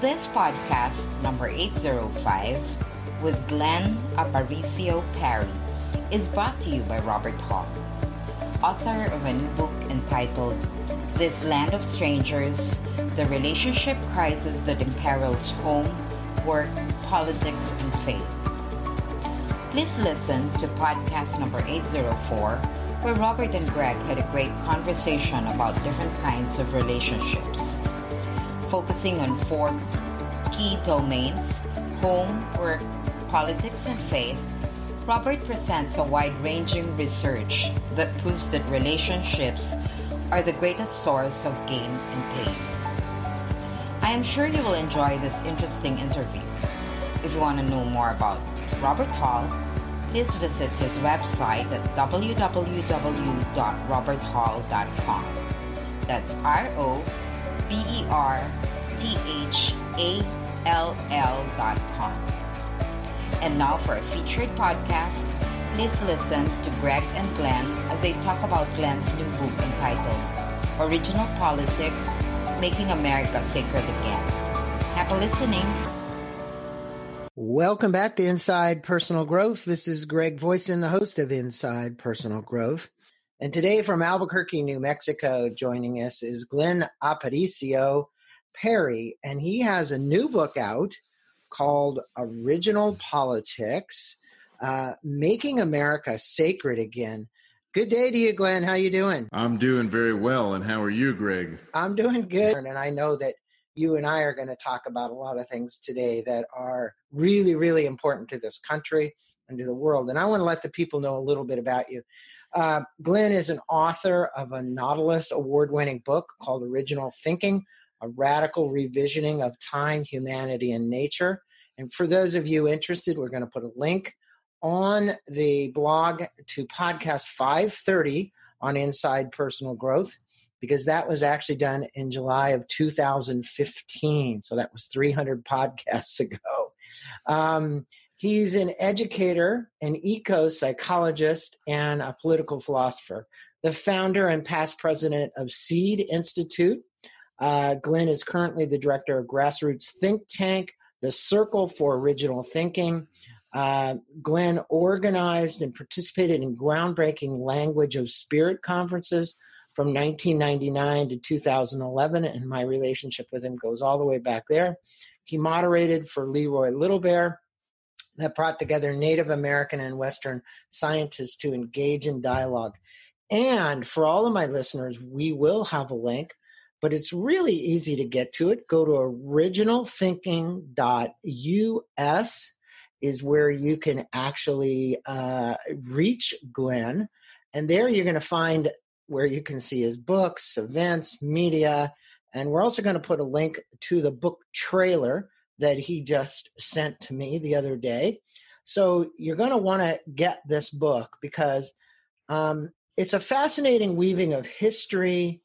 This podcast, number 805, with Glenn Aparicio Parry, is brought to you by Robert Hall, author of a new book entitled This Land of Strangers The Relationship Crisis That Imperils Home, Work, Politics, and Faith. Please listen to podcast number 804, where Robert and Greg had a great conversation about different kinds of relationships, focusing on four key domains home, work, politics, and faith. Robert presents a wide ranging research that proves that relationships are the greatest source of gain and pain. I am sure you will enjoy this interesting interview. If you want to know more about Robert Hall, please visit his website at www.roberthall.com. That's R O B E R T H A L com. And now for a featured podcast, please listen to Greg and Glenn as they talk about Glenn's new book entitled Original Politics Making America Sacred Again. Happy listening. Welcome back to Inside Personal Growth. This is Greg Voisen, the host of Inside Personal Growth. And today from Albuquerque, New Mexico, joining us is Glenn Aparicio Parry. And he has a new book out called Original Politics, uh, Making America Sacred Again. Good day to you, Glenn. How you doing? I'm doing very well. And how are you, Greg? I'm doing good. And I know that you and I are going to talk about a lot of things today that are really, really important to this country and to the world. And I want to let the people know a little bit about you. Uh, Glenn is an author of a Nautilus award winning book called Original Thinking A Radical Revisioning of Time, Humanity, and Nature. And for those of you interested, we're going to put a link on the blog to podcast 530 on Inside Personal Growth because that was actually done in July of 2015. So that was 300 podcasts ago. Um, he's an educator, an eco psychologist, and a political philosopher. The founder and past president of Seed Institute. Uh, Glenn is currently the director of grassroots think tank, the Circle for Original Thinking. Uh, Glenn organized and participated in groundbreaking language of spirit conferences from 1999 to 2011, and my relationship with him goes all the way back there. He moderated for Leroy Little Bear that brought together Native American and Western scientists to engage in dialogue. And for all of my listeners, we will have a link, but it's really easy to get to it. Go to originalthinking.us is where you can actually uh, reach Glenn. And there you're going to find where you can see his books, events, media, and we're also going to put a link to the book trailer that he just sent to me the other day. So you're going to want to get this book because um, it's a fascinating weaving of history,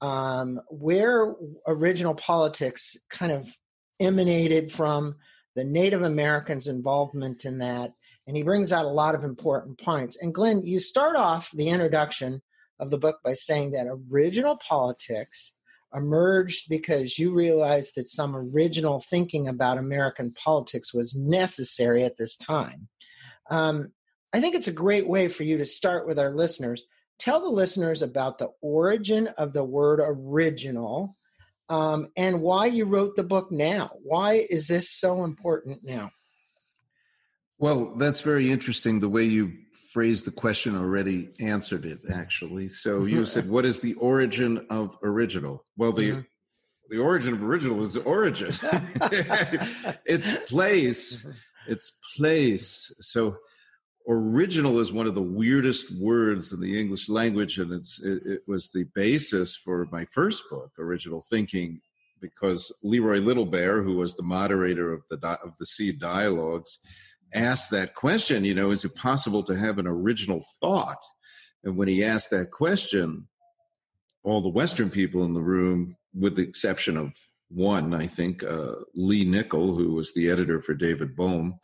um, where original politics kind of emanated from the Native Americans' involvement in that. And he brings out a lot of important points. And Glenn, you start off the introduction of the book by saying that original politics emerged because you realized that some original thinking about American politics was necessary at this time. Um, I think it's a great way for you to start with our listeners. Tell the listeners about the origin of the word original um, and why you wrote the book now. Why is this so important now? Well, that's very interesting. The way you phrased the question already answered it, actually. So you said, "What is the origin of original?" Well, the mm-hmm. the origin of original is origin. its place. Its place. So original is one of the weirdest words in the English language, and it's it, it was the basis for my first book, Original Thinking, because Leroy Little Bear, who was the moderator of the of the Seed Dialogues asked that question, you know, is it possible to have an original thought? And when he asked that question, all the Western people in the room, with the exception of one, I think, uh, Lee Nichol, who was the editor for David Bohm,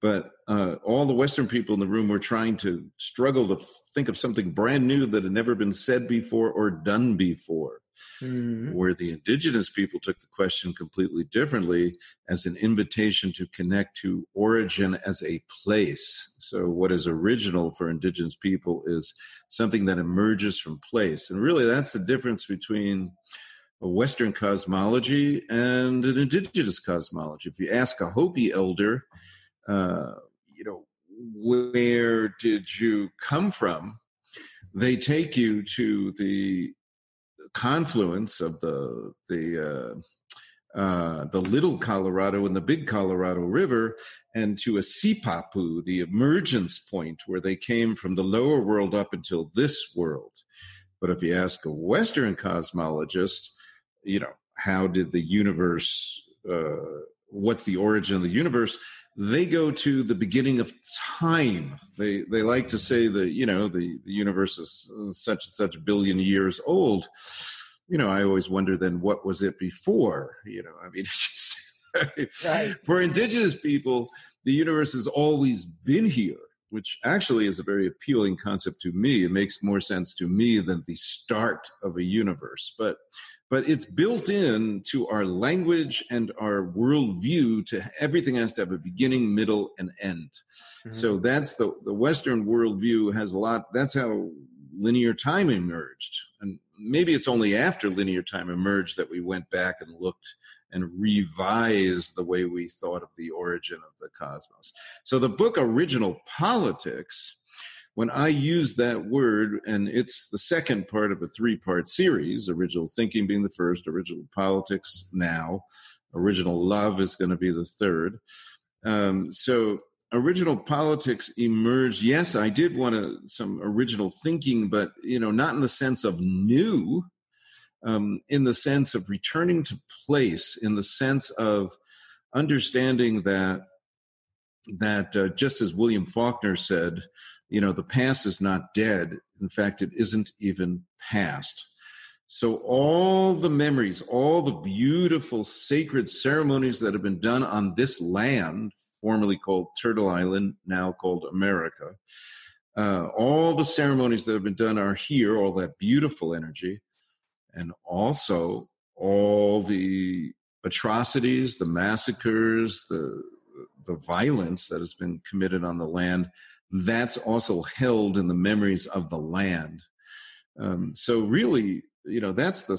but uh, all the Western people in the room were trying to struggle to think of something brand new that had never been said before or done before. Mm-hmm. Where the indigenous people took the question completely differently as an invitation to connect to origin as a place. So, what is original for indigenous people is something that emerges from place. And really, that's the difference between a Western cosmology and an indigenous cosmology. If you ask a Hopi elder, uh, you know, where did you come from? They take you to the confluence of the the uh, uh, the Little Colorado and the Big Colorado River, and to a Sipapu, the emergence point where they came from the lower world up until this world. But if you ask a Western cosmologist, you know, how did the universe? Uh, what's the origin of the universe? They go to the beginning of time. They they like to say that you know the, the universe is such and such billion years old. You know, I always wonder then what was it before? You know, I mean, just, right. for indigenous people, the universe has always been here, which actually is a very appealing concept to me. It makes more sense to me than the start of a universe, but but it's built in to our language and our worldview to everything has to have a beginning middle and end. Mm-hmm. so that's the the western worldview has a lot that's how linear time emerged. And maybe it's only after linear time emerged that we went back and looked and revised the way we thought of the origin of the cosmos. So the book original politics when I use that word, and it's the second part of a three part series, original thinking being the first, original politics now, original love is going to be the third. Um, so, original politics emerged. Yes, I did want to, some original thinking, but you know, not in the sense of new, um, in the sense of returning to place, in the sense of understanding that that uh, just as William Faulkner said, you know, the past is not dead. In fact, it isn't even past. So, all the memories, all the beautiful sacred ceremonies that have been done on this land, formerly called Turtle Island, now called America, uh, all the ceremonies that have been done are here, all that beautiful energy, and also all the atrocities, the massacres, the the violence that has been committed on the land that's also held in the memories of the land. Um, so really, you know, that's the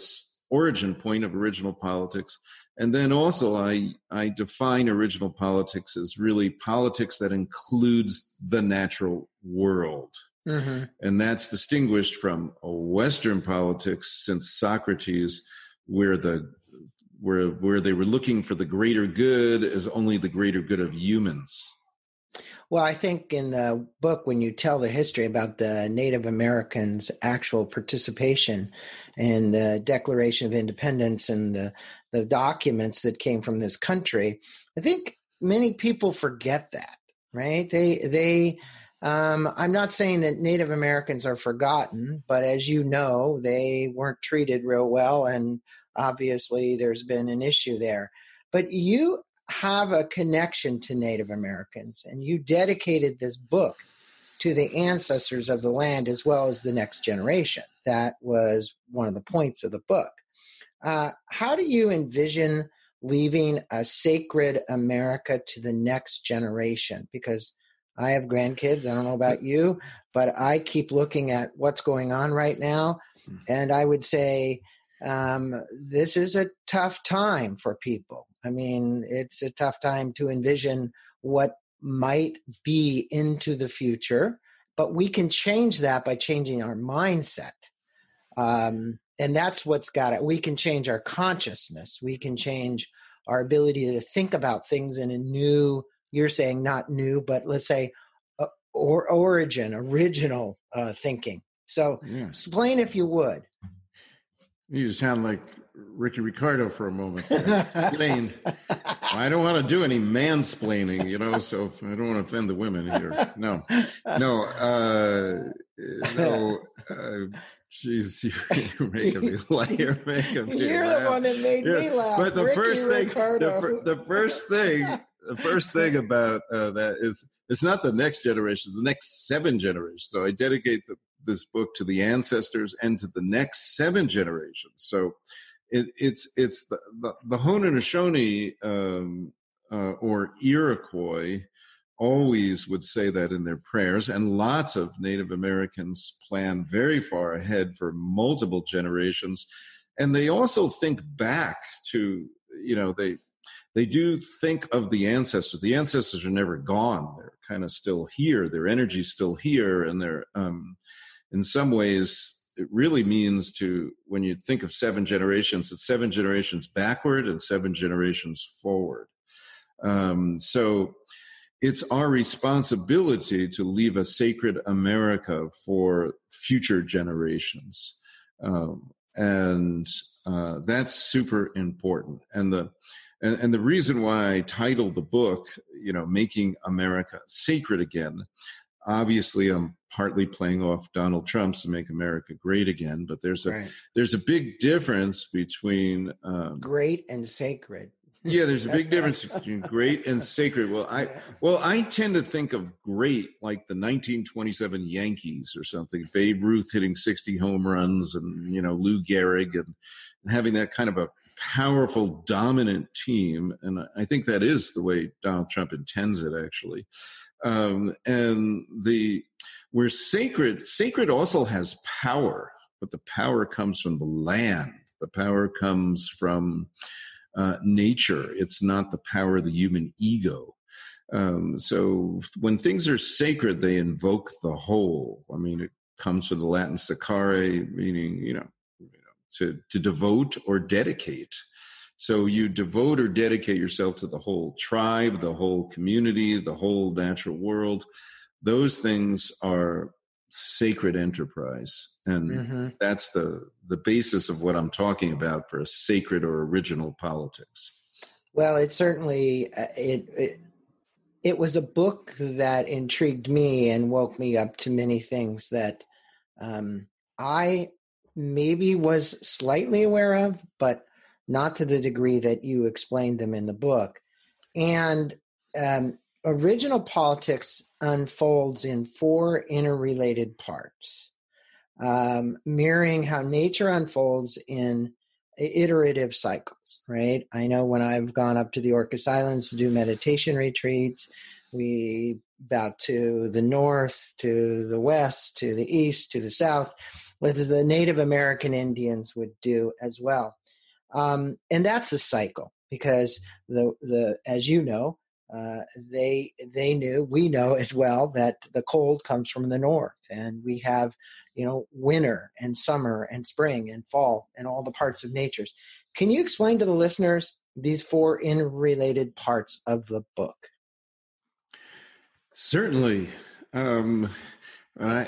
origin point of original politics. And then also, I I define original politics as really politics that includes the natural world. Mm-hmm. And that's distinguished from a Western politics since Socrates, where the where where they were looking for the greater good as only the greater good of humans. Well, I think in the book, when you tell the history about the Native Americans' actual participation in the Declaration of Independence and the, the documents that came from this country, I think many people forget that, right? They, they, um, I'm not saying that Native Americans are forgotten, but as you know, they weren't treated real well, and obviously there's been an issue there. But you have a connection to Native Americans, and you dedicated this book to the ancestors of the land as well as the next generation. That was one of the points of the book. Uh, how do you envision leaving a sacred America to the next generation? Because I have grandkids. I don't know about you, but I keep looking at what's going on right now. Hmm. And I would say um, this is a tough time for people. I mean, it's a tough time to envision what might be into the future, but we can change that by changing our mindset. Um, and that's what's got it. We can change our consciousness. We can change our ability to think about things in a new, you're saying not new, but let's say uh, or origin, original uh, thinking. So yeah. explain if you would. You sound like Ricky Ricardo for a moment. I don't want to do any mansplaining, you know, so I don't want to offend the women here. No, no, uh, no. Uh, Jeez, you're making me laugh. You're making me You're laugh. the one that made yeah. me laugh. But the Ricky first thing, the, the, first thing, the first thing about uh, that is it's not the next generation, it's the next seven generations. So I dedicate the this book to the ancestors and to the next seven generations. So it, it's it's the the, the Haudenosaunee um, uh, or Iroquois always would say that in their prayers, and lots of Native Americans plan very far ahead for multiple generations, and they also think back to you know they they do think of the ancestors. The ancestors are never gone; they're kind of still here. Their energy's still here, and they're um, in some ways it really means to when you think of seven generations it's seven generations backward and seven generations forward. Um, so it's our responsibility to leave a sacred america for future generations. Um, and uh, that's super important. And the and, and the reason why i titled the book you know making america sacred again obviously i'm partly playing off donald trump's to make america great again but there's a right. there's a big difference between um, great and sacred. Yeah there's a big difference between great and sacred. Well i well i tend to think of great like the 1927 yankees or something babe ruth hitting 60 home runs and you know lou gehrig and, and having that kind of a powerful dominant team and i think that is the way donald trump intends it actually um, and the where sacred sacred also has power but the power comes from the land. The power comes from uh, nature. It's not the power of the human ego. Um, so when things are sacred they invoke the whole. I mean it comes from the latin sacare meaning you know, you know to, to devote or dedicate so you devote or dedicate yourself to the whole tribe, the whole community, the whole natural world. Those things are sacred enterprise. And mm-hmm. that's the, the basis of what I'm talking about for a sacred or original politics. Well, it certainly uh, it, it it was a book that intrigued me and woke me up to many things that um, I maybe was slightly aware of, but not to the degree that you explained them in the book. And um, original politics unfolds in four interrelated parts, um, mirroring how nature unfolds in iterative cycles, right? I know when I've gone up to the Orcas Islands to do meditation retreats, we bow to the north, to the west, to the east, to the south, as the Native American Indians would do as well. Um, and that's a cycle because the the as you know, uh, they they knew we know as well that the cold comes from the north, and we have you know winter and summer and spring and fall and all the parts of nature's. Can you explain to the listeners these four interrelated parts of the book? Certainly. Um, I,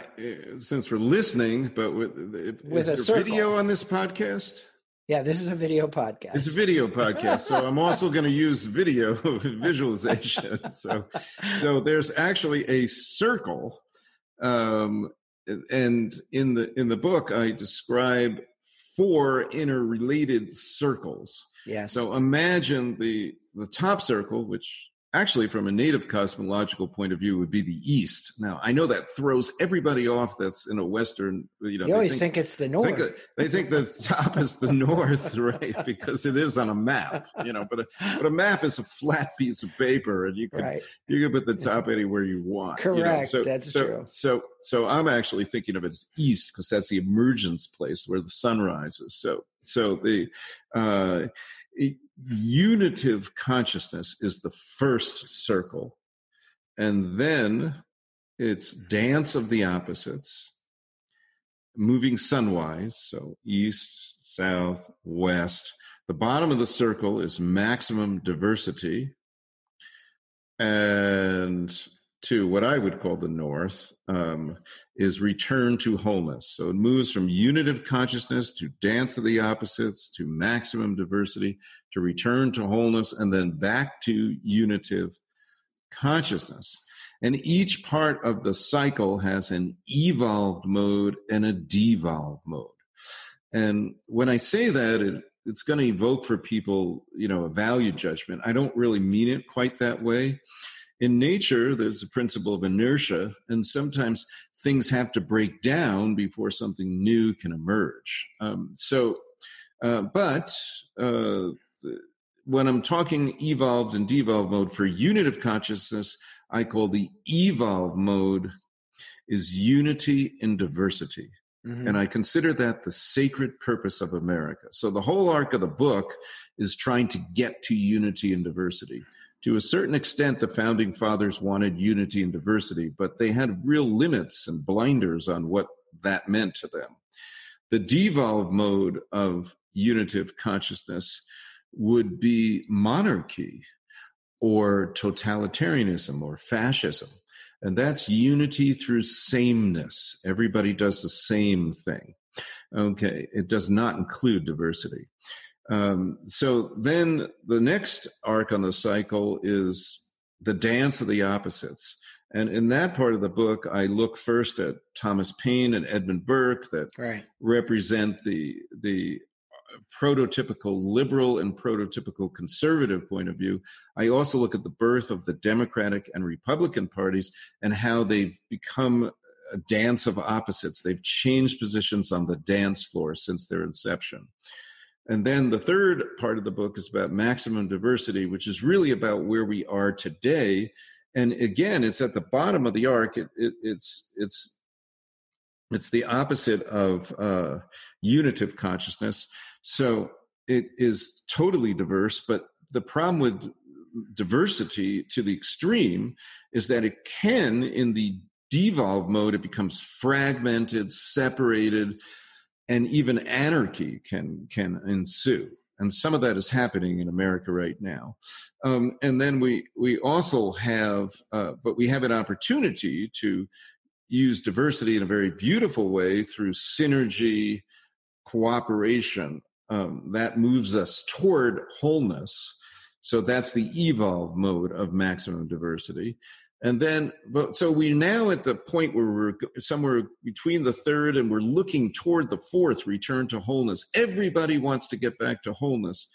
since we're listening, but with, with is there video on this podcast? Yeah, this is a video podcast. It's a video podcast, so I'm also going to use video visualization. So, so there's actually a circle, um, and in the in the book I describe four interrelated circles. Yes. So imagine the the top circle, which actually from a native cosmological point of view would be the east now i know that throws everybody off that's in a western you know you always think, think, it's the north think, they think the top is the north right because it is on a map you know but a, but a map is a flat piece of paper and you can right. you can put the top anywhere you want correct you know? so, that's so, true so so i'm actually thinking of it as east because that's the emergence place where the sun rises so so the uh unitive consciousness is the first circle. And then it's dance of the opposites, moving sunwise, so east, south, west. The bottom of the circle is maximum diversity. And to what I would call the north um, is return to wholeness. So it moves from unitive consciousness to dance of the opposites to maximum diversity to return to wholeness and then back to unitive consciousness. And each part of the cycle has an evolved mode and a devolved mode. And when I say that, it, it's going to evoke for people, you know, a value judgment. I don't really mean it quite that way in nature, there's a principle of inertia, and sometimes things have to break down before something new can emerge. Um, so, uh, but uh, when I'm talking evolved and devolved mode for unitive consciousness, I call the evolve mode is unity in diversity. Mm-hmm. And I consider that the sacred purpose of America. So the whole arc of the book is trying to get to unity and diversity. To a certain extent, the founding fathers wanted unity and diversity, but they had real limits and blinders on what that meant to them. The devolved mode of unitive consciousness would be monarchy or totalitarianism or fascism. And that's unity through sameness. Everybody does the same thing. Okay, it does not include diversity. Um, so then the next arc on the cycle is the dance of the opposites. And in that part of the book, I look first at Thomas Paine and Edmund Burke that right. represent the the prototypical liberal and prototypical conservative point of view. I also look at the birth of the Democratic and Republican parties and how they've become a dance of opposites. They've changed positions on the dance floor since their inception. And then the third part of the book is about maximum diversity, which is really about where we are today. And again, it's at the bottom of the arc. It, it, it's it's it's the opposite of uh, unitive consciousness. So it is totally diverse, but the problem with diversity to the extreme is that it can, in the devolve mode, it becomes fragmented, separated, and even anarchy can can ensue. And some of that is happening in America right now. Um, and then we we also have, uh, but we have an opportunity to use diversity in a very beautiful way through synergy, cooperation. Um, that moves us toward wholeness. So that's the evolve mode of maximum diversity. And then, but so we're now at the point where we're somewhere between the third and we're looking toward the fourth return to wholeness. Everybody wants to get back to wholeness.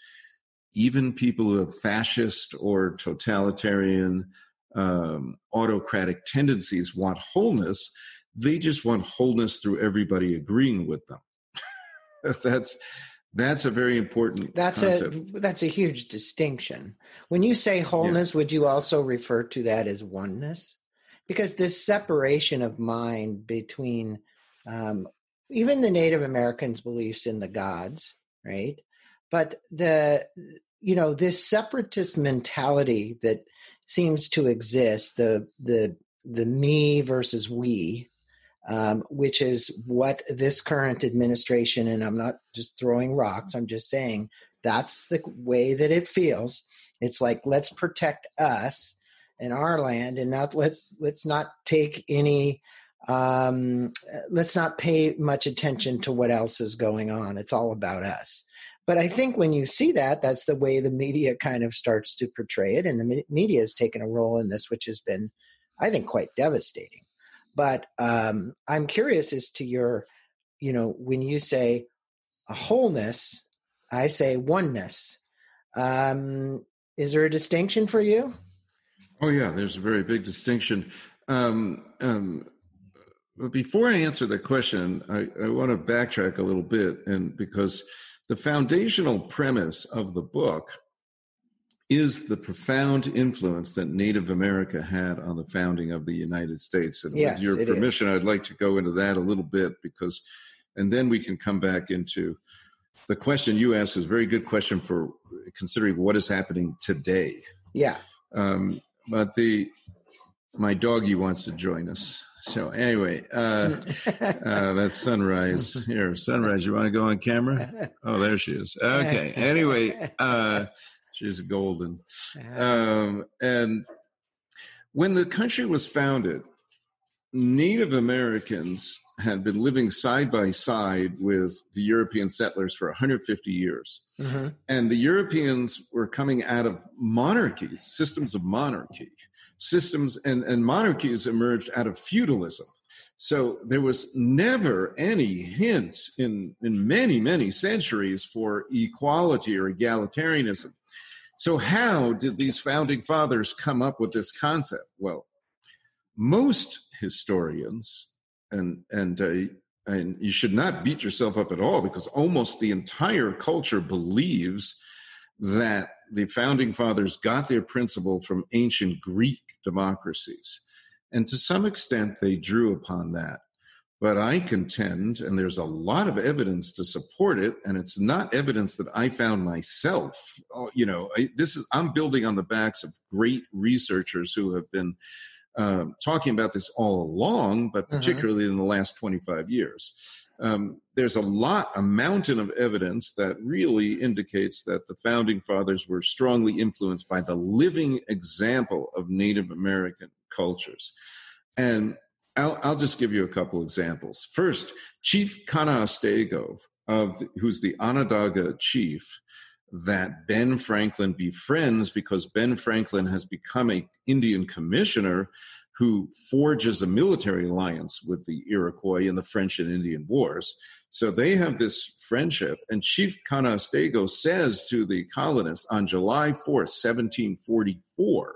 Even people who have fascist or totalitarian um, autocratic tendencies want wholeness. They just want wholeness through everybody agreeing with them. that's that's a very important. That's concept. a that's a huge distinction. When you say wholeness, yeah. would you also refer to that as oneness? Because this separation of mind between um, even the Native Americans' beliefs in the gods, right? But the you know this separatist mentality that seems to exist the the the me versus we um, which is what this current administration and i'm not just throwing rocks i'm just saying that's the way that it feels it's like let's protect us and our land and not let's let's not take any um, let's not pay much attention to what else is going on it's all about us but I think when you see that, that's the way the media kind of starts to portray it. And the media has taken a role in this, which has been, I think, quite devastating. But um, I'm curious as to your, you know, when you say a wholeness, I say oneness. Um, is there a distinction for you? Oh, yeah, there's a very big distinction. Um, um, but before I answer that question, I, I want to backtrack a little bit, and because the foundational premise of the book is the profound influence that Native America had on the founding of the United States. And yes, with your permission, is. I'd like to go into that a little bit because, and then we can come back into the question you asked is a very good question for considering what is happening today. Yeah. Um, but the my doggy wants to join us. So anyway, uh, uh, that's Sunrise. Here, Sunrise, you want to go on camera? Oh, there she is. Okay. Anyway, uh, she's golden. Um, and when the country was founded, Native Americans had been living side by side with the European settlers for 150 years. Mm-hmm. And the Europeans were coming out of monarchies, systems of monarchy, systems, and, and monarchies emerged out of feudalism. So there was never any hint in, in many, many centuries for equality or egalitarianism. So, how did these founding fathers come up with this concept? Well, most historians, and and uh, and you should not beat yourself up at all because almost the entire culture believes that the founding fathers got their principle from ancient Greek democracies. And to some extent, they drew upon that. But I contend, and there's a lot of evidence to support it, and it's not evidence that I found myself. Oh, you know, I, this is I'm building on the backs of great researchers who have been uh, talking about this all along, but mm-hmm. particularly mm-hmm. in the last 25 years. Um, there's a lot, a mountain of evidence that really indicates that the founding fathers were strongly influenced by the living example of Native American cultures. And I'll, I'll just give you a couple examples. First, Chief Canasatego, of who's the Onondaga chief that Ben Franklin befriends because Ben Franklin has become a Indian commissioner who forges a military alliance with the Iroquois in the French and Indian Wars. So they have this friendship, and Chief Canasatego says to the colonists on July 4th, 1744,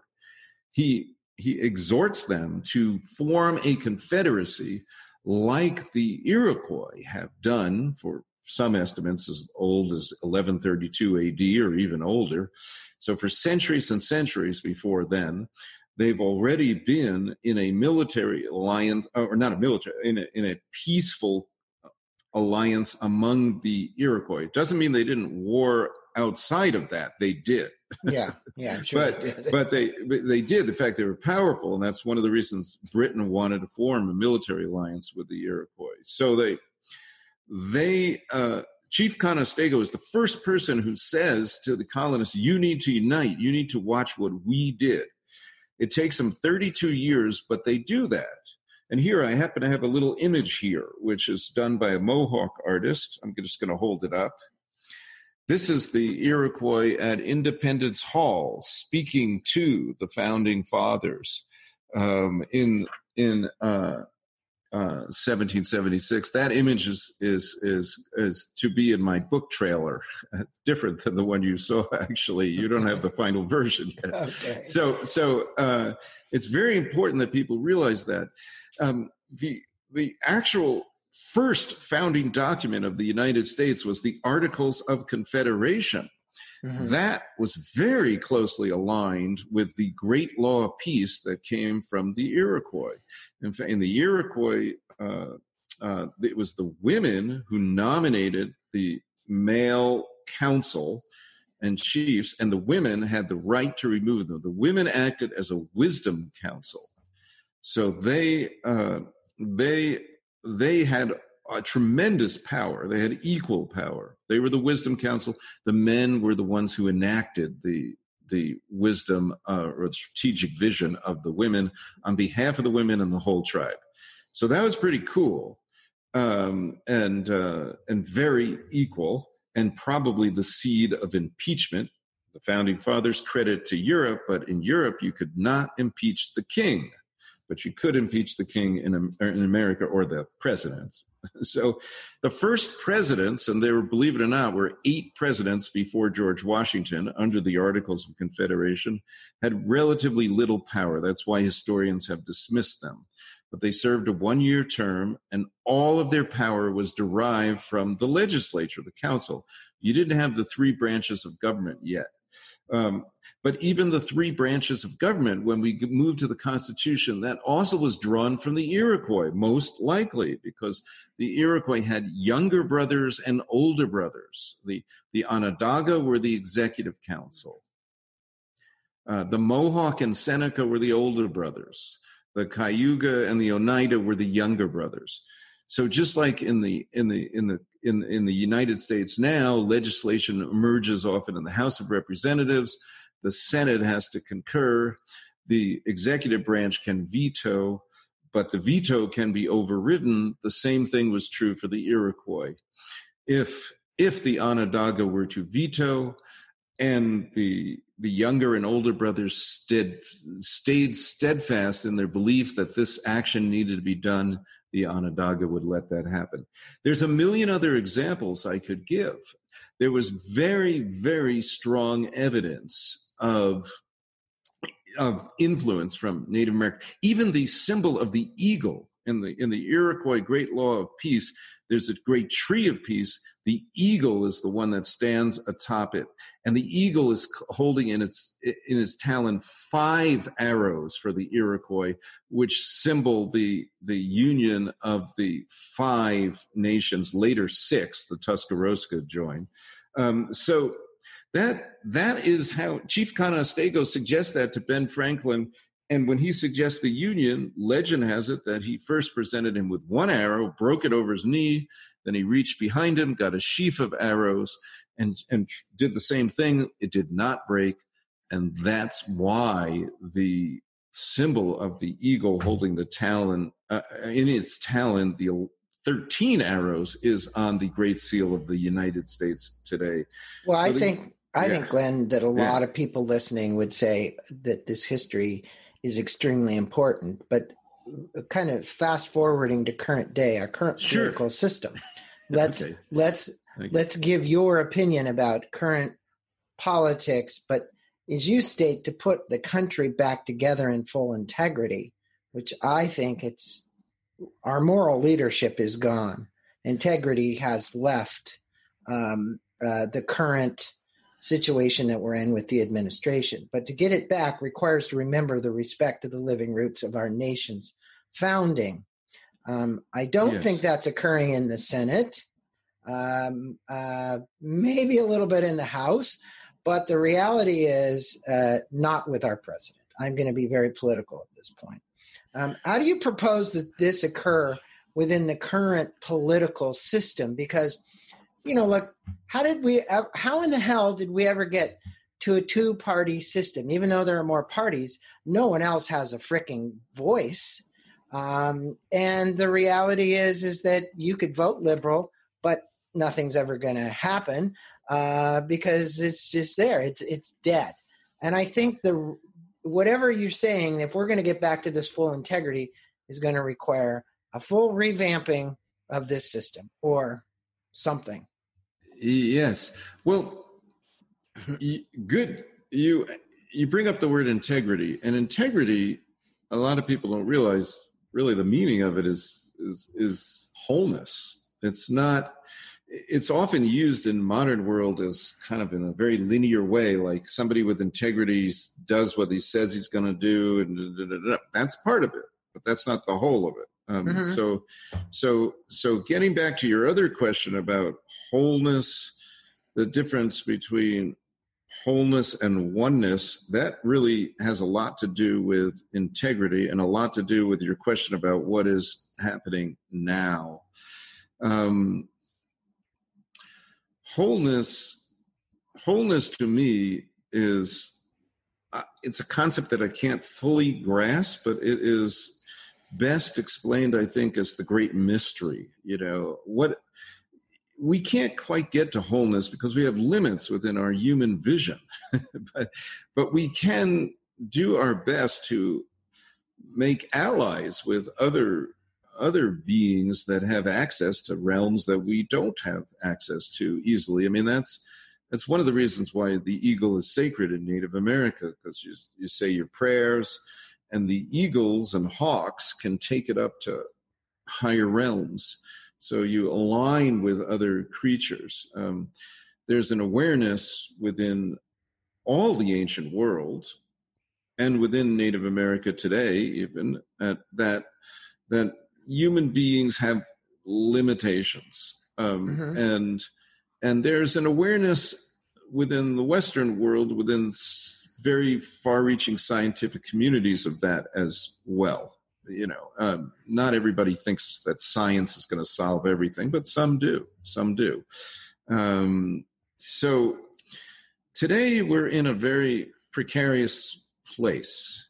he he exhorts them to form a confederacy like the Iroquois have done for some estimates as old as 1132 AD or even older. So, for centuries and centuries before then, they've already been in a military alliance, or not a military, in a, in a peaceful uh, alliance among the Iroquois. It doesn't mean they didn't war outside of that. They did. Yeah, yeah, sure but they but they but they did. In fact, they were powerful, and that's one of the reasons Britain wanted to form a military alliance with the Iroquois. So they they uh, Chief Canasatego is the first person who says to the colonists, "You need to unite. You need to watch what we did." It takes them 32 years, but they do that. And here I happen to have a little image here, which is done by a Mohawk artist. I'm just going to hold it up. This is the Iroquois at Independence Hall speaking to the founding fathers um, in in uh, uh, 1776. That image is is is is to be in my book trailer. It's different than the one you saw. Actually, you don't have the final version yet. Okay. So so uh, it's very important that people realize that um, the the actual first founding document of the United States was the Articles of Confederation. Mm-hmm. That was very closely aligned with the Great Law of Peace that came from the Iroquois. In fact, in the Iroquois, uh, uh, it was the women who nominated the male council and chiefs, and the women had the right to remove them. The women acted as a wisdom council, so they uh, they they had a tremendous power. They had equal power. They were the wisdom council. The men were the ones who enacted the the wisdom uh, or the strategic vision of the women on behalf of the women and the whole tribe. So that was pretty cool um, and uh, and very equal, and probably the seed of impeachment. The founding fathers credit to Europe, but in Europe you could not impeach the king but you could impeach the king in, in America or the president. So the first presidents, and they were, believe it or not, were eight presidents before George Washington under the Articles of Confederation, had relatively little power. That's why historians have dismissed them. But they served a one year term, and all of their power was derived from the legislature, the council. You didn't have the three branches of government yet. Um, but even the three branches of government, when we moved to the Constitution, that also was drawn from the Iroquois, most likely, because the Iroquois had younger brothers and older brothers. The, the Onondaga were the executive council. Uh, the Mohawk and Seneca were the older brothers. The Cayuga and the Oneida were the younger brothers. So just like in the in the in the in in the United States now, legislation emerges often in the House of Representatives. The Senate has to concur. The executive branch can veto, but the veto can be overridden. The same thing was true for the Iroquois. If if the Onondaga were to veto, and the the younger and older brothers stayed, stayed steadfast in their belief that this action needed to be done, the Onondaga would let that happen. There's a million other examples I could give. there was very, very strong evidence of of influence from Native America. Even the symbol of the eagle in the in the Iroquois Great Law of Peace, there's a great tree of peace. The eagle is the one that stands atop it, and the eagle is holding in its in its talon five arrows for the Iroquois, which symbol the the union of the five nations. Later, six, the Tuscarora joined. Um, so that that is how Chief Canasatego suggests that to Ben Franklin. And when he suggests the union, legend has it that he first presented him with one arrow, broke it over his knee, then he reached behind him, got a sheaf of arrows, and and did the same thing. It did not break, and that's why the symbol of the eagle holding the talon uh, in its talon, the 13 arrows is on the Great Seal of the United States today. Well, so I the, think I yeah. think, Glenn, that a lot yeah. of people listening would say that this history is extremely important, but kind of fast forwarding to current day, our current sure. political system. Let's okay. let's let's give your opinion about current politics, but as you state, to put the country back together in full integrity, which I think it's our moral leadership is gone. Integrity has left um, uh, the current situation that we're in with the administration. But to get it back requires to remember the respect of the living roots of our nation's founding. Um, I don't yes. think that's occurring in the Senate, um, uh, maybe a little bit in the House, but the reality is uh, not with our president. I'm going to be very political at this point. Um, how do you propose that this occur within the current political system? Because you know, like how did we? How in the hell did we ever get to a two-party system? Even though there are more parties, no one else has a freaking voice. Um, and the reality is, is that you could vote liberal, but nothing's ever going to happen uh, because it's just there. It's it's dead. And I think the whatever you're saying, if we're going to get back to this full integrity, is going to require a full revamping of this system or something. Yes. Well, good. You you bring up the word integrity, and integrity. A lot of people don't realize really the meaning of it is is is wholeness. It's not. It's often used in modern world as kind of in a very linear way, like somebody with integrity does what he says he's going to do, and da, da, da, that's part of it, but that's not the whole of it. Um, mm-hmm. So, so, so getting back to your other question about wholeness, the difference between wholeness and oneness, that really has a lot to do with integrity and a lot to do with your question about what is happening now. Um, wholeness, wholeness to me is uh, it's a concept that I can't fully grasp, but it is best explained, I think, as the great mystery. You know, what we can't quite get to wholeness because we have limits within our human vision, but, but we can do our best to make allies with other other beings that have access to realms that we don't have access to easily. I mean, that's that's one of the reasons why the eagle is sacred in Native America because you you say your prayers, and the eagles and hawks can take it up to higher realms. So you align with other creatures. Um, there's an awareness within all the ancient world and within Native America today, even at that that human beings have limitations, um, mm-hmm. and and there's an awareness within the Western world, within very far-reaching scientific communities of that as well. You know, um, not everybody thinks that science is going to solve everything, but some do. Some do. Um, so today we're in a very precarious place.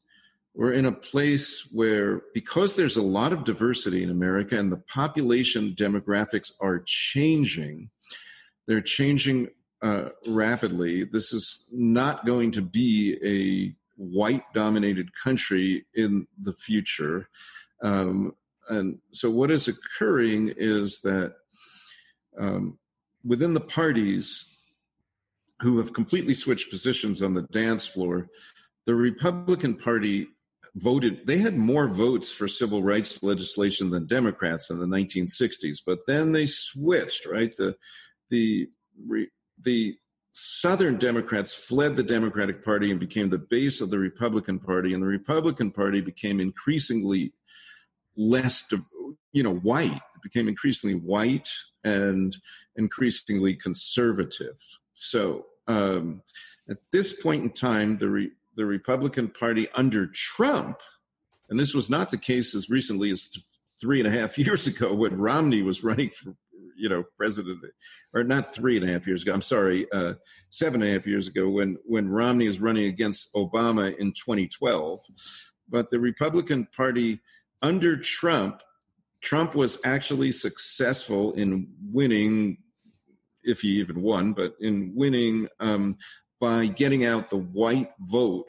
We're in a place where, because there's a lot of diversity in America and the population demographics are changing, they're changing uh, rapidly. This is not going to be a white dominated country in the future. Um, and so, what is occurring is that um, within the parties, who have completely switched positions on the dance floor. The Republican Party voted, they had more votes for civil rights legislation than Democrats in the 1960s, but then they switched, right? The, the, the Southern Democrats fled the Democratic Party and became the base of the Republican Party, and the Republican Party became increasingly less, you know, white. It became increasingly white and increasingly conservative. So um, at this point in time, the re- the Republican Party under Trump, and this was not the case as recently as th- three and a half years ago when Romney was running for, you know, president, or not three and a half years ago. I'm sorry, uh, seven and a half years ago when when Romney was running against Obama in 2012. But the Republican Party under Trump, Trump was actually successful in winning if he even won, but in winning um, by getting out the white vote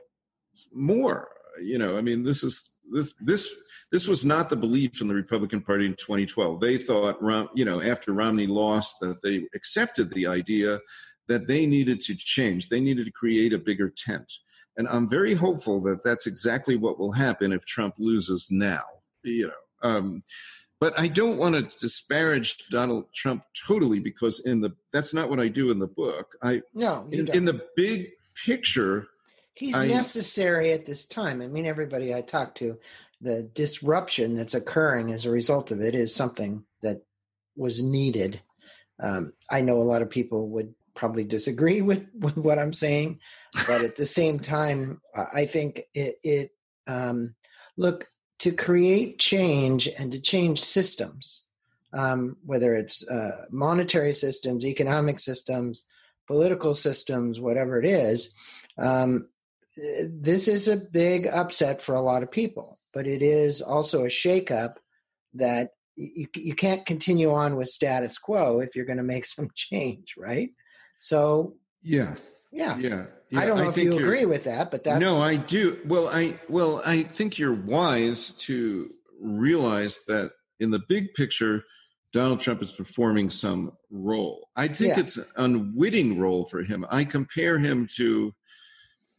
more. You know, I mean, this is this this this was not the belief in the Republican Party in 2012. They thought, you know, after Romney lost, that they accepted the idea that they needed to change. They needed to create a bigger tent. And I'm very hopeful that that's exactly what will happen if Trump loses now. You know, um, but I don't want to disparage Donald Trump totally because in the that's not what I do in the book. I no in, in, the big picture. He's I, necessary at this time. I mean, everybody I talk to, the disruption that's occurring as a result of it is something that was needed. Um, I know a lot of people would probably disagree with, with what I'm saying, but at the same time, I think it. it um, look, to create change and to change systems, um, whether it's uh, monetary systems, economic systems, political systems, whatever it is. Um, this is a big upset for a lot of people, but it is also a shakeup that you, you can't continue on with status quo if you're going to make some change, right? So, yeah, yeah. Yeah. yeah I don't know I if you agree with that, but that's No, I do. Well, I well, I think you're wise to realize that in the big picture Donald Trump is performing some role. I think yeah. it's an unwitting role for him. I compare him to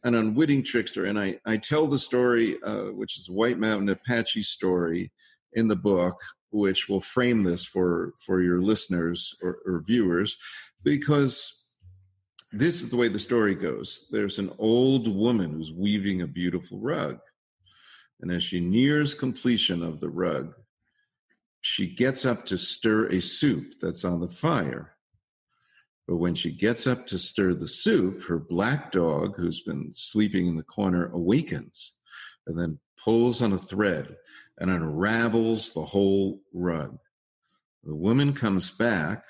an unwitting trickster, and I, I tell the story, uh, which is White Mountain Apache story in the book, which will frame this for for your listeners or, or viewers, because this is the way the story goes. There's an old woman who's weaving a beautiful rug. And as she nears completion of the rug, she gets up to stir a soup that's on the fire. But when she gets up to stir the soup, her black dog, who's been sleeping in the corner, awakens and then pulls on a thread and unravels the whole rug. The woman comes back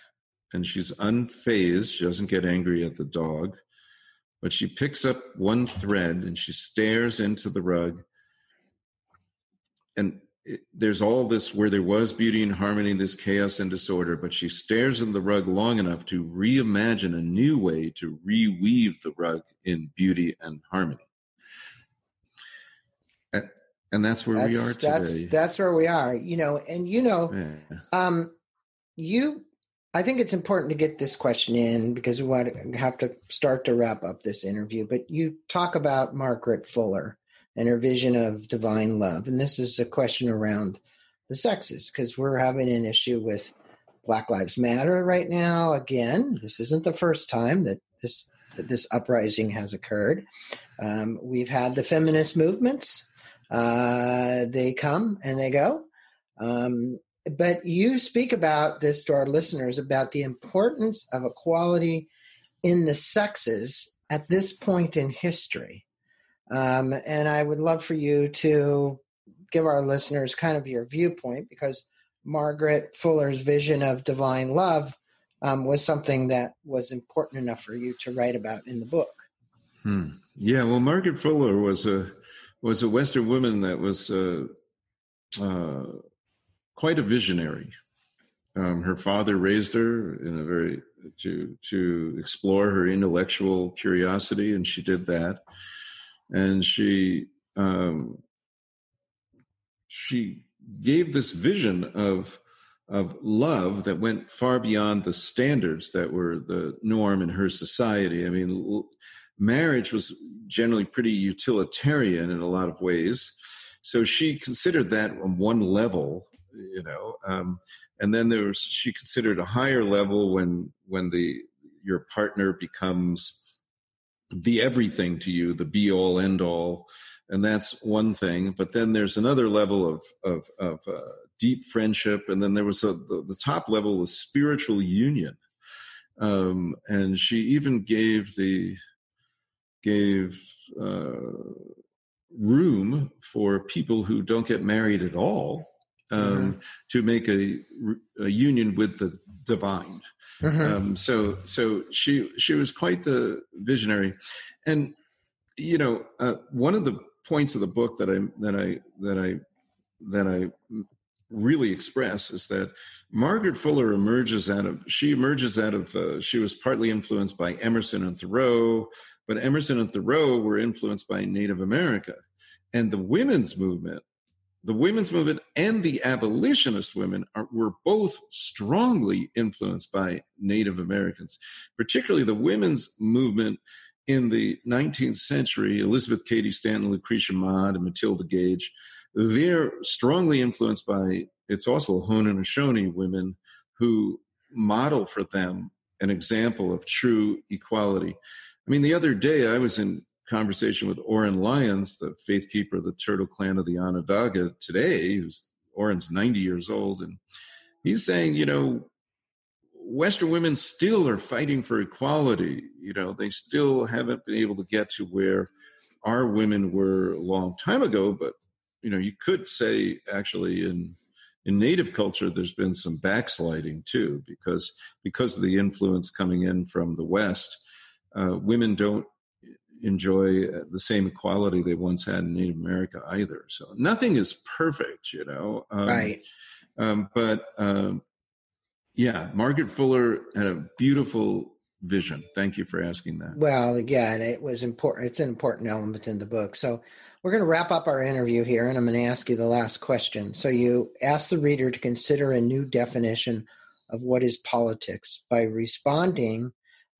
and she's unfazed. She doesn't get angry at the dog, but she picks up one thread and she stares into the rug. And it, there's all this where there was beauty and harmony, this chaos and disorder, but she stares in the rug long enough to reimagine a new way to reweave the rug in beauty and harmony. And that's where that's, we are today. That's, that's where we are, you know, and you know, yeah. um, you I think it's important to get this question in because we want to have to start to wrap up this interview. But you talk about Margaret Fuller and her vision of divine love. And this is a question around the sexes because we're having an issue with Black Lives Matter right now. Again, this isn't the first time that this that this uprising has occurred. Um, we've had the feminist movements. Uh, they come and they go. Um, but you speak about this to our listeners about the importance of equality in the sexes at this point in history. Um, and I would love for you to give our listeners kind of your viewpoint because Margaret Fuller's vision of divine love um, was something that was important enough for you to write about in the book. Hmm. Yeah, well, Margaret Fuller was a was a Western woman that was uh, uh, quite a visionary. Um, her father raised her in a very to to explore her intellectual curiosity, and she did that. And she um, she gave this vision of of love that went far beyond the standards that were the norm in her society. I mean, marriage was generally pretty utilitarian in a lot of ways. So she considered that on one level, you know, um, and then there was she considered a higher level when when the your partner becomes the everything to you, the be all end all, and that's one thing. But then there's another level of of, of uh, deep friendship, and then there was a, the, the top level was spiritual union. Um, and she even gave the gave uh, room for people who don't get married at all um, mm-hmm. to make a, a, union with the divine. Mm-hmm. Um, so so she she was quite the visionary, and you know uh, one of the points of the book that I that I that I that I really express is that Margaret Fuller emerges out of she emerges out of uh, she was partly influenced by Emerson and Thoreau, but Emerson and Thoreau were influenced by Native America, and the women's movement, the women's movement and the abolitionist women are, were both strongly influenced by Native Americans, particularly the women's movement in the 19th century. Elizabeth Cady Stanton, Lucretia Mott, and Matilda Gage they're strongly influenced by it's also Haudenosaunee women who model for them an example of true equality. I mean, the other day I was in conversation with Oren Lyons, the faith keeper of the Turtle Clan of the Onondaga today. Who's Oren's 90 years old, and he's saying, you know, Western women still are fighting for equality. You know, they still haven't been able to get to where our women were a long time ago, but you know, you could say actually in in native culture there's been some backsliding too because because of the influence coming in from the west uh, women don't enjoy the same equality they once had in native america either. So nothing is perfect you know um, right. um, but um, yeah margaret fuller had a beautiful vision. Thank you for asking that. Well yeah and it was important it's an important element in the book. So we're going to wrap up our interview here, and I'm going to ask you the last question. So, you ask the reader to consider a new definition of what is politics by responding,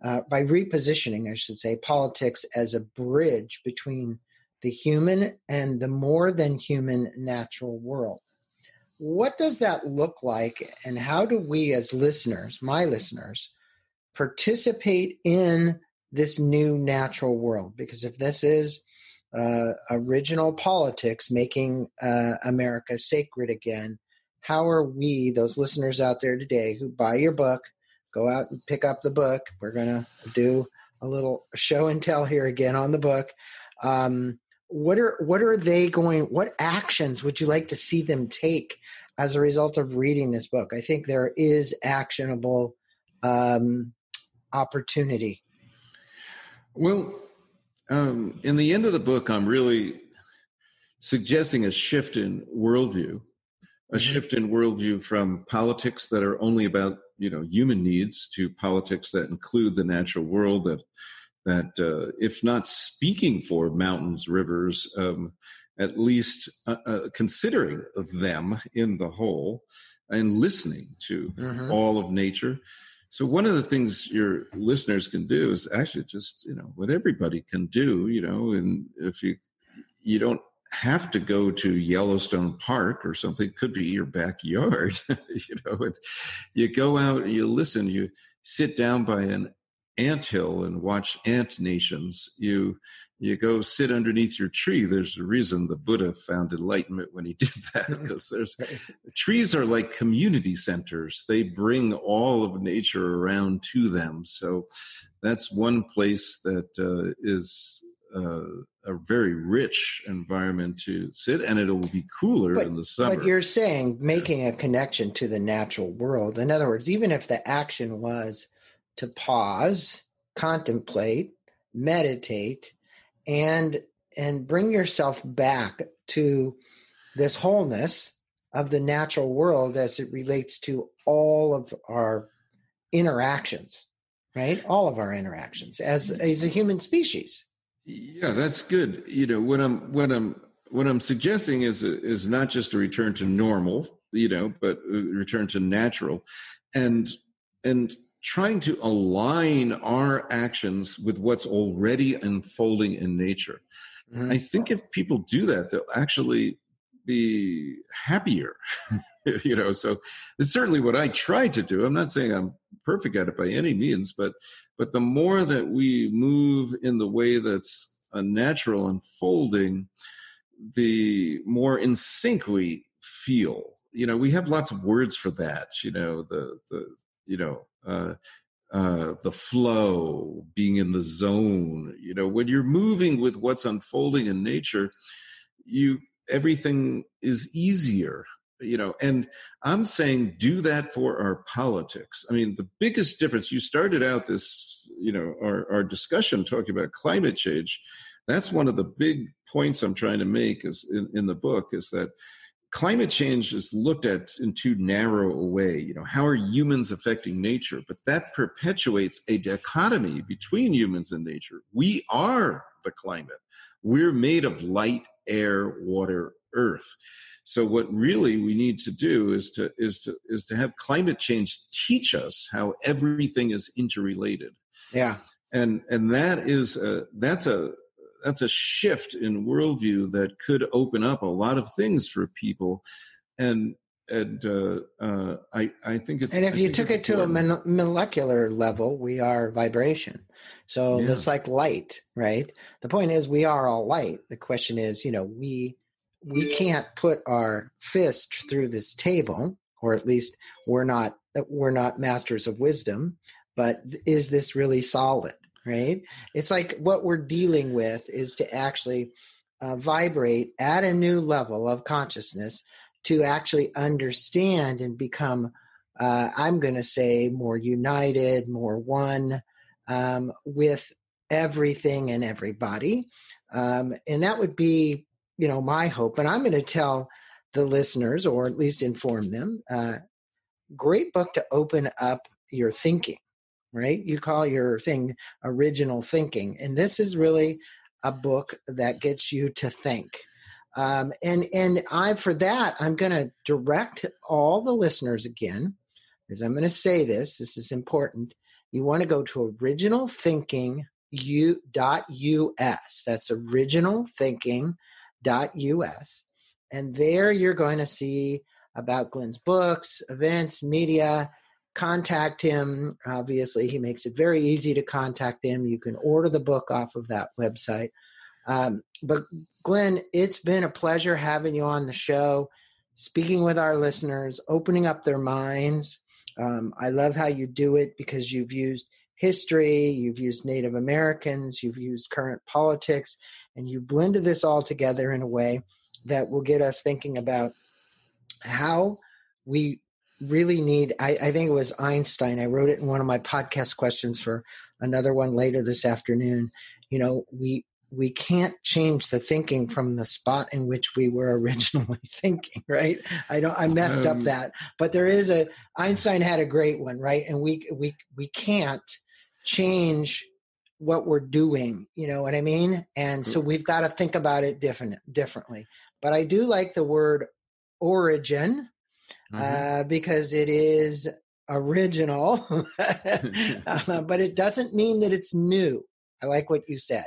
uh, by repositioning, I should say, politics as a bridge between the human and the more than human natural world. What does that look like, and how do we, as listeners, my listeners, participate in this new natural world? Because if this is uh, original politics, making uh, America sacred again. How are we, those listeners out there today who buy your book, go out and pick up the book? We're going to do a little show and tell here again on the book. Um, what are what are they going? What actions would you like to see them take as a result of reading this book? I think there is actionable um, opportunity. Well, um, in the end of the book, I'm really suggesting a shift in worldview, a mm-hmm. shift in worldview from politics that are only about you know human needs to politics that include the natural world that that uh, if not speaking for mountains, rivers, um, at least uh, uh, considering them in the whole and listening to mm-hmm. all of nature so one of the things your listeners can do is actually just, you know, what everybody can do, you know, and if you you don't have to go to Yellowstone Park or something, could be your backyard, you know, and you go out, you listen, you sit down by an ant hill and watch ant nations. You you go sit underneath your tree. There's a reason the Buddha found enlightenment when he did that, because there's trees are like community centers. They bring all of nature around to them. So that's one place that uh, is uh, a very rich environment to sit, and it'll be cooler but, in the summer. But you're saying making a connection to the natural world. In other words, even if the action was to pause, contemplate, meditate, and and bring yourself back to this wholeness of the natural world as it relates to all of our interactions right all of our interactions as as a human species yeah that's good you know what i'm what i'm what I'm suggesting is is not just a return to normal, you know, but a return to natural, and and trying to align our actions with what's already unfolding in nature. Mm-hmm. I think if people do that, they'll actually be happier. you know, so it's certainly what I try to do. I'm not saying I'm perfect at it by any means, but but the more that we move in the way that's a natural unfolding, the more in sync we feel. You know, we have lots of words for that. You know, the the you know uh, uh, the flow, being in the zone. You know, when you're moving with what's unfolding in nature, you everything is easier. You know, and I'm saying do that for our politics. I mean, the biggest difference. You started out this, you know, our, our discussion talking about climate change. That's one of the big points I'm trying to make is in, in the book is that climate change is looked at in too narrow a way. You know, how are humans affecting nature? But that perpetuates a dichotomy between humans and nature. We are the climate. We're made of light, air, water, earth. So what really we need to do is to is to is to have climate change teach us how everything is interrelated. Yeah. And and that is a that's a that's a shift in worldview that could open up a lot of things for people and and uh, uh, I, I think it's and if I you took it to a molecular level we are vibration so yeah. it's like light right the point is we are all light the question is you know we we can't put our fist through this table or at least we're not we're not masters of wisdom but is this really solid right? It's like what we're dealing with is to actually uh, vibrate at a new level of consciousness to actually understand and become, uh, I'm going to say, more united, more one um, with everything and everybody. Um, and that would be, you know, my hope. And I'm going to tell the listeners, or at least inform them, uh, great book to open up your thinking right? You call your thing original thinking. And this is really a book that gets you to think. Um, and and I for that I'm going to direct all the listeners again, as I'm going to say this. This is important. You want to go to original thinking u dot us. That's original thinking dot us, and there you're going to see about Glenn's books, events, media, contact him. Obviously, he makes it very easy to contact him. You can order the book off of that website. Um, but Glenn, it's been a pleasure having you on the show, speaking with our listeners, opening up their minds. Um, I love how you do it because you've used history, you've used Native Americans, you've used current politics, and you blended this all together in a way that will get us thinking about how we really need I, I, think it was einstein i wrote it in one of my podcast questions for another one later this afternoon you know we we can't change the thinking from the spot in which we were originally thinking right? I don't i messed um, up that. But there is a einstein had a great one right? And we we we can't change what we're doing you know what i mean and so we've got to think about it different differently but i do like the word origin mm-hmm. uh, because it is original, uh, but it doesn't mean that it's new. I like what you said.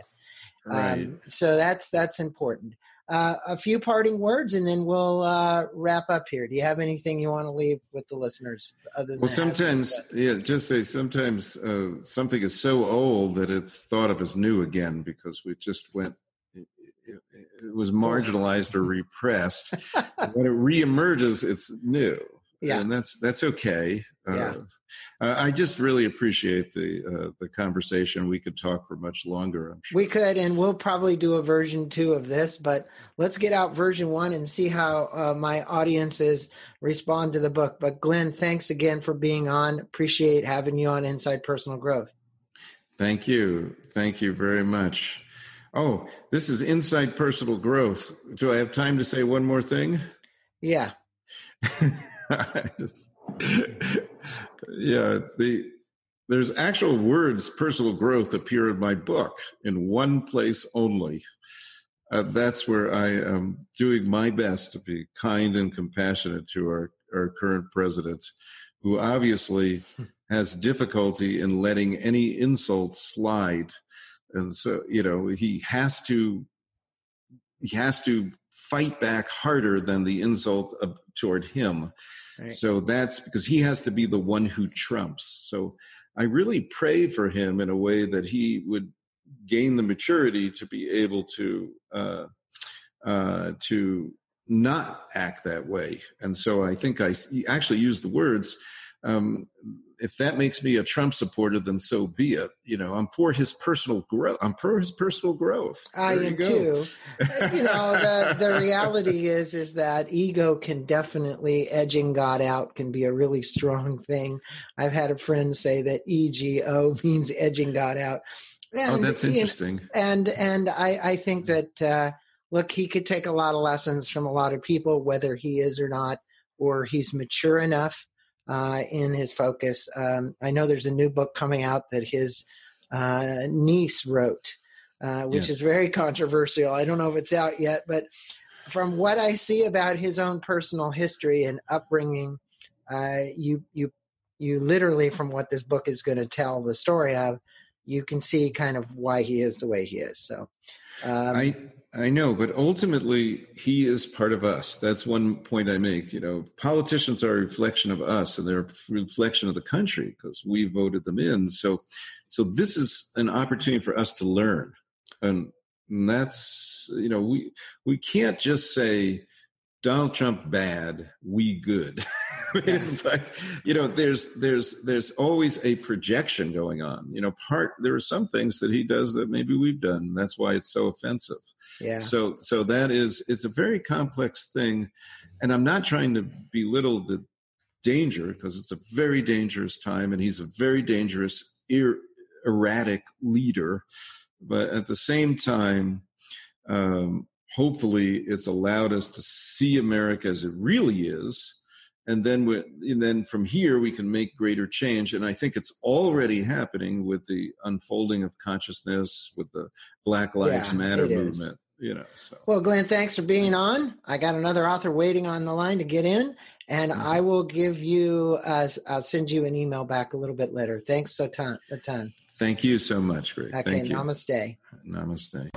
Right. Um, so that's that's important. Uh, a few parting words, and then we'll uh, wrap up here. Do you have anything you want to leave with the listeners? Other than well, sometimes, yeah, just say sometimes uh, something is so old that it's thought of as new again because we just went it was marginalized or repressed. when it reemerges, it's new. Yeah, and that's that's okay. Yeah. Uh, I just really appreciate the uh, the conversation. We could talk for much longer. I'm sure. We could, and we'll probably do a version two of this. But let's get out version one and see how uh, my audiences respond to the book. But Glenn, thanks again for being on. Appreciate having you on Inside Personal Growth. Thank you. Thank you very much. Oh, this is inside personal growth. Do I have time to say one more thing? Yeah. just, yeah, the there's actual words personal growth appear in my book in one place only. uh, that's where I am doing my best to be kind and compassionate to our, our current president, who obviously has difficulty in letting any insult slide. And so, you know, he has to he has to fight back harder than the insult toward him. Right. So that's because he has to be the one who trumps. So I really pray for him in a way that he would gain the maturity to be able to uh, uh, to not act that way. And so I think I actually use the words. Um, if that makes me a Trump supporter, then so be it. You know, I'm for his personal growth. I'm for his personal growth. I am too. you know, the the reality is is that ego can definitely edging God out can be a really strong thing. I've had a friend say that ego means edging God out. Oh, and, oh, that's interesting. And and I I think that uh, look, he could take a lot of lessons from a lot of people, whether he is or not, or he's mature enough uh, in his focus. Um, I know there's a new book coming out that his uh, niece wrote, uh, which yes. is very controversial. I don't know if it's out yet, but from what I see about his own personal history and upbringing, uh, you you you literally from what this book is going to tell the story of, you can see kind of why he is the way he is. So, um, I I know, but ultimately he is part of us. That's one point I make. You know, politicians are a reflection of us and they're a reflection of the country because we voted them in. So, so this is an opportunity for us to learn. And, and that's, you know, we, we can't just say, Donald Trump bad, we good. it's like you know, there's there's there's always a projection going on. You know, part there are some things that he does that maybe we've done. That's why it's so offensive. Yeah. So so that is it's a very complex thing, and I'm not trying to belittle the danger because it's a very dangerous time, and he's a very dangerous er- erratic leader. But at the same time, um, hopefully it's allowed us to see America as it really is. And then, we, and then from here, we can make greater change. And I think it's already happening with the unfolding of consciousness, with the Black Lives yeah, Matter movement. You know, so. Well, Glenn, thanks for being on. I got another author waiting on the line to get in, and mm-hmm. I will give you. Uh, I'll send you an email back a little bit later. Thanks a ton. A ton. Thank you so much, Greg. Okay, Thank you. namaste. Namaste.